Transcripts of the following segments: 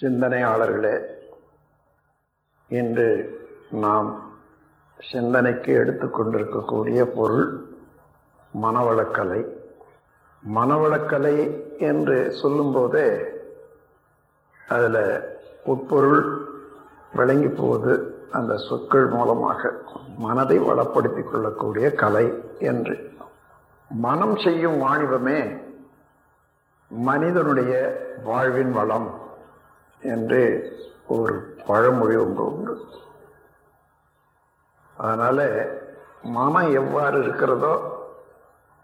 சிந்தனையாளர்களே இன்று நாம் சிந்தனைக்கு எடுத்துக்கொண்டிருக்கக்கூடிய பொருள் மனவளக்கலை. மனவளக்கலை என்று சொல்லும்போதே அதில் உட்பொருள் விளங்கி போவது அந்த சொற்கள் மூலமாக மனதை வளப்படுத்திக் கொள்ளக்கூடிய கலை என்று. மனம் செய்யும் வாணிபமே மனிதனுடைய வாழ்வின் வளம். என்று ஒரு பழமொழி ஒன்று உண்டு. அதனால் மனம் எவ்வாறு இருக்கிறதோ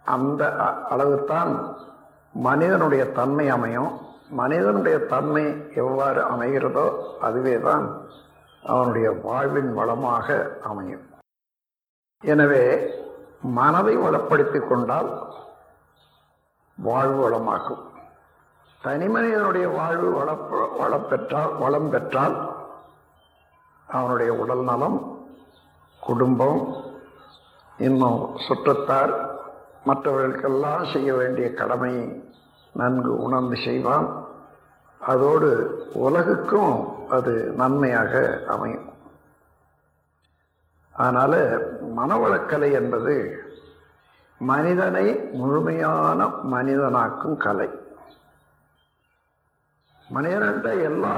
அந்த அளவுத்தான் மனிதனுடைய தன்மை அமையும். மனிதனுடைய தன்மை எவ்வாறு அமைகிறதோ அதுவே தான் அவனுடைய வாழ்வின் வளமாக அமையும். எனவே மனதை வளப்படுத்தி கொண்டால் வாழ்வு வளமாகும். தனி மனிதனுடைய வாழ்வு வள வளம் பெற்றால் வளம் பெற்றால் அவனுடைய உடல் நலம் குடும்பம் இன்னும் சுற்றத்தார் மற்றவர்களுக்கெல்லாம் செய்ய வேண்டிய கடமையை நன்கு உணர்ந்து செய்வான். அதோடு உலகுக்கும் அது நன்மையாக அமையும். அதனால் மனவளக்கலை என்பது மனிதனை முழுமையான மனிதனாக்கும் கலை. மனிதன்கிட்ட எல்லா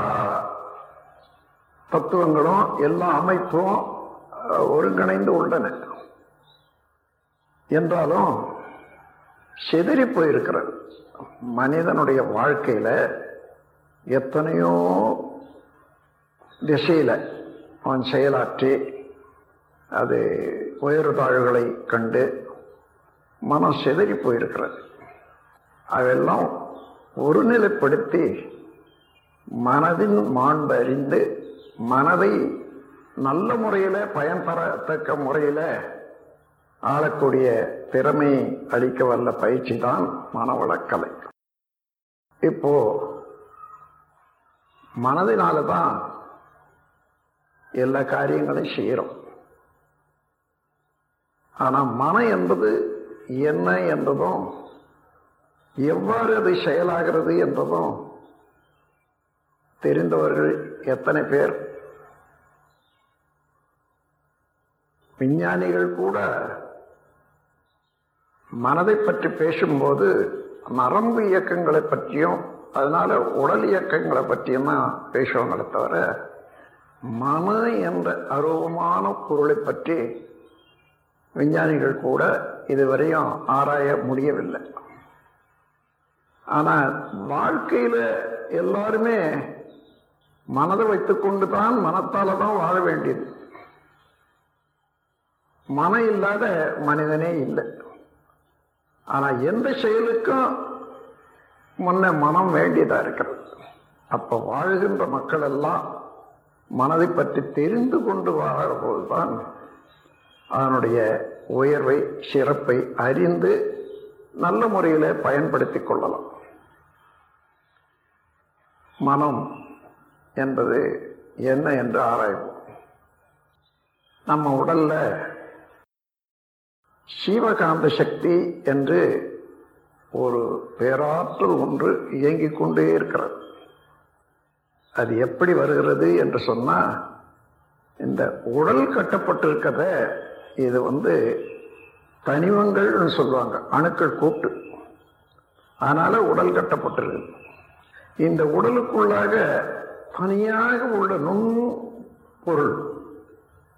தத்துவங்களும் எல்லா அமைப்பும் ஒருங்கிணைந்து உள்ளன என்றாலும் செதறி போயிருக்கிறது மனிதனுடைய வாழ்க்கையில எத்தனையோ திசையில அவன் செயலாற்றி அது உயர் தாழ்வுகளை கண்டு மனம் செதறி போயிருக்கிறது. அதெல்லாம் ஒருநிலைப்படுத்தி மனதின் மாண்பு அறிந்து மனதை நல்ல முறையில் பயன் தரத்தக்க முறையில் ஆளக்கூடிய திறமை அளிக்க வல்ல பயிற்சி தான் மனவளக்கலை. இப்போ மனதினால தான் எல்லா காரியங்களையும் செய்கிறோம் ஆனால் மனம் என்பது என்ன என்றதும் எவ்வாறு அது செயலாகிறது என்றதும் தெரிந்தவர்கள் எத்தனை பேர்? விஞ்ஞானிகள் கூட மனதை பற்றி பேசும்போது நரம்பு இயக்கங்களை பற்றியும் அதனால உடல் இயக்கங்களை பற்றியும் தான் பேசுவாங்களே தவிர மன என்ற அருவமான பொருளை பற்றி விஞ்ஞானிகள் கூட இதுவரையும் ஆராய முடியவில்லை. ஆனால் வாழ்க்கையில் எல்லாருமே மனதை வைத்துக்கொண்டு தான் மனத்தால தான் வாழ வேண்டியது. மனம் இல்லாத மனிதனே இல்லை. ஆனா எந்த செயலுக்கும் முன்ன மனம் வேண்டியதா இருக்கிறது. அப்ப வாழ்கின்ற மக்கள் எல்லாம் மனதை பற்றி தெரிந்து கொண்டு வாழ போதுதான் அதனுடைய உயர்வை சிறப்பை அறிந்து நல்ல முறையில் பயன்படுத்தி கொள்ளலாம். மனம் என்பது என்ன என்று ஆராய்வோம். நம்ம உடல்ல சீவகாந்த சக்தி என்று ஒரு பேராற்றல் ஒன்று இயங்கிக் கொண்டே இருக்கிறது. அது எப்படி வருகிறது என்று சொன்னா இந்த உடல் கட்டப்பட்டிருக்கிறத இது வந்து தனிமங்கள்னு சொல்லுவாங்க அணுக்கள் கூட்டு. அதனால உடல் கட்டப்பட்டிருக்கு இந்த உடலுக்குள்ளாக தனியாக உள்ள நுண் பொருள்.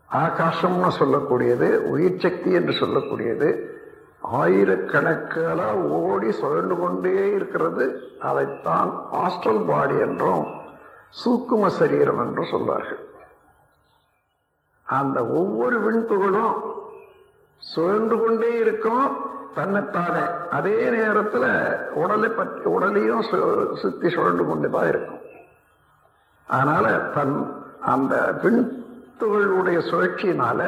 ஆகாசம்னு சொல்லக்கூடியது உயிர் சக்தி என்று சொல்லக்கூடியது ஆயிரக்கணக்கால ஓடி சுழண்டு கொண்டே இருக்கிறது. அதைத்தான் ஆஸ்ட்ரல் பாடி என்றும் சூக்கும சரீரம் என்றும் சொல்வார்கள். அந்த ஒவ்வொரு விண்துகளும் சுழன்று கொண்டே இருக்கும். தன்னைத்தானே அதே நேரத்தில் உடலை பற்றி உடலையும் சுத்தி சுழண்டு கொண்டு தான் இருக்கும். அதனால தன் அந்த பெண் துகளுடைய சுழற்சியினால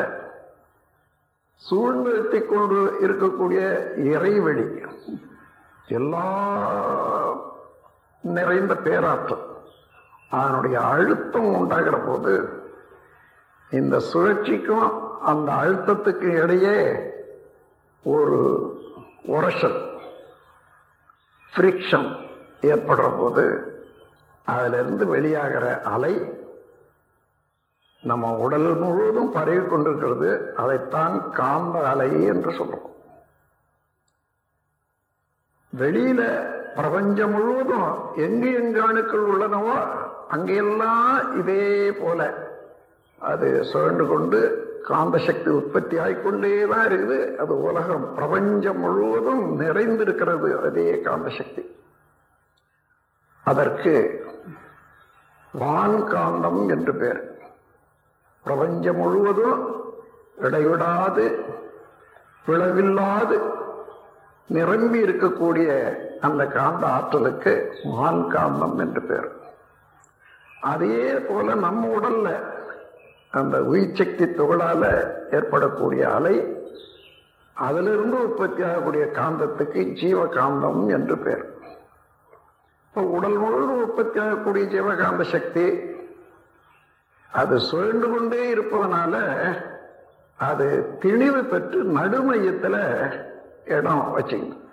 சூழ்நிறுத்தி கொண்டு இருக்கக்கூடிய இறைவெளி எல்லா நிறைந்த பேராற்றல் அதனுடைய அழுத்தம் உண்டாகிற போது இந்த சுழற்சிக்கும் அந்த அழுத்தத்துக்கு இடையே ஒரு உரசல் ஃப்ரிக்ஷன் ஏற்படுற போது அதிலிருந்து வெளியாகிற அலை நம்ம உடல் முழுவதும் பரவி கொண்டிருக்கிறது அதைத்தான் காந்த அலை என்று சொல்றோம். வெளியில பிரபஞ்சம் முழுவதும் எங்கு எங்கு அணுக்கள் உள்ளனவோ அங்கெல்லாம் இதே போல அது சுழண்டு கொண்டு காந்த சக்தி உற்பத்தி ஆகிக்கொண்டே தான் இருக்குது. அது உலகம் பிரபஞ்சம் முழுவதும் நிறைந்திருக்கிறது அதே காந்த சக்தி. அதற்கு வான்காந்தம் என்று பேர். பிரபஞ்சம் முழுவதும் இடைவிடாது பிளவில்லாது நிரம்பி இருக்கக்கூடிய அந்த காந்த ஆற்றலுக்கு வான்காந்தம் என்று பேர். அதே போல நம்ம உடல்ல அந்த உயிர் சக்தி துகளால ஏற்படக்கூடிய அலை அதிலிருந்து உற்பத்தி ஆகக்கூடிய காந்தத்துக்கு ஜீவ காந்தம் என்று பேர். இப்போ உடல் முழுவதும் உற்பத்தி ஆகக்கூடிய ஜீவகாந்த சக்தி. அது சுழண்டு கொண்டே இருப்பதனால அது திணிவு பெற்று நடுமையத்தில் இடம் வச்சுக்கணும்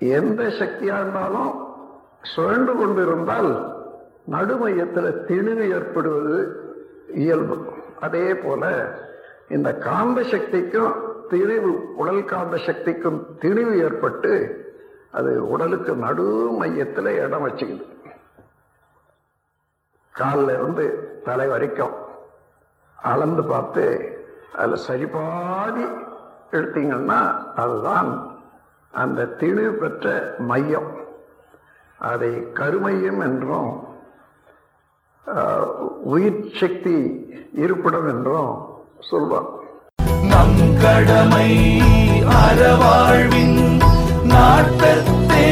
எந்த சக்தியாக இருந்தாலும் சுழண்டு கொண்டு இருந்தால் நடுமையத்தில் திணிவு ஏற்படுவது இயல்பு. அதே போல இந்த காந்த சக்திக்கும் திணிவு உடல் காந்த சக்திக்கும் திணிவு ஏற்பட்டு அது உடலுக்கு நடு மையத்தில் இடம் வச்சுக்குது. காலில் இருந்து தலை வரைக்கும் அளந்து பார்த்து அதில் சரிபாதி எடுத்தீங்கன்னா அதுதான் அந்த திணிவு பெற்ற மையம். அதை கருமையம் என்றும் உயிர் சக்தி இருப்பிடம் என்றும் சொல்வார். நம் கடமை அறவாழ்வின் நாட்டத்தே